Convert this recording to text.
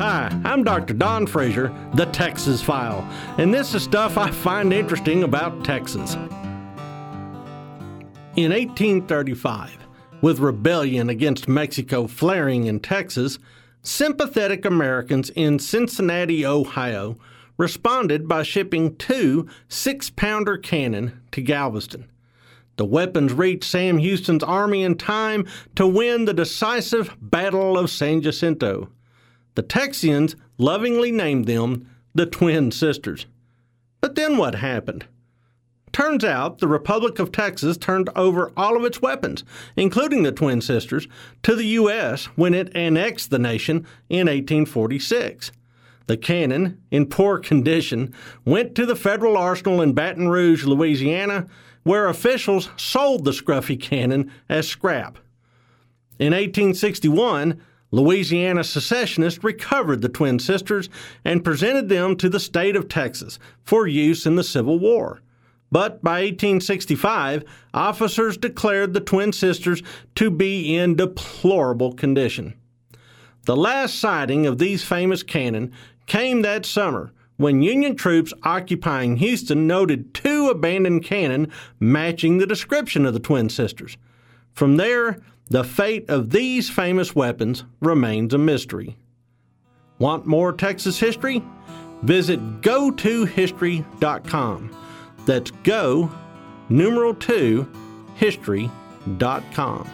Hi, I'm Dr. Don Frazier, the Texas File, and this is stuff I find interesting about Texas. In 1835, with rebellion against Mexico flaring in Texas, sympathetic Americans in Cincinnati, Ohio, responded by shipping two six pounder cannon to Galveston. The weapons reached Sam Houston's army in time to win the decisive Battle of San Jacinto. The Texians lovingly named them the Twin Sisters. But then what happened? Turns out the Republic of Texas turned over all of its weapons, including the Twin Sisters, to the U.S. when it annexed the nation in 1846. The cannon, in poor condition, went to the federal arsenal in Baton Rouge, Louisiana, where officials sold the scruffy cannon as scrap. In 1861, Louisiana secessionists recovered the Twin Sisters and presented them to the state of Texas for use in the Civil War. But by 1865, officers declared the Twin Sisters to be in deplorable condition. The last sighting of these famous cannon came that summer when Union troops occupying Houston noted two abandoned cannon matching the description of the Twin Sisters. From there, the fate of these famous weapons remains a mystery. Want more Texas history? Visit go2history.com. That's go, numeral 2, history.com.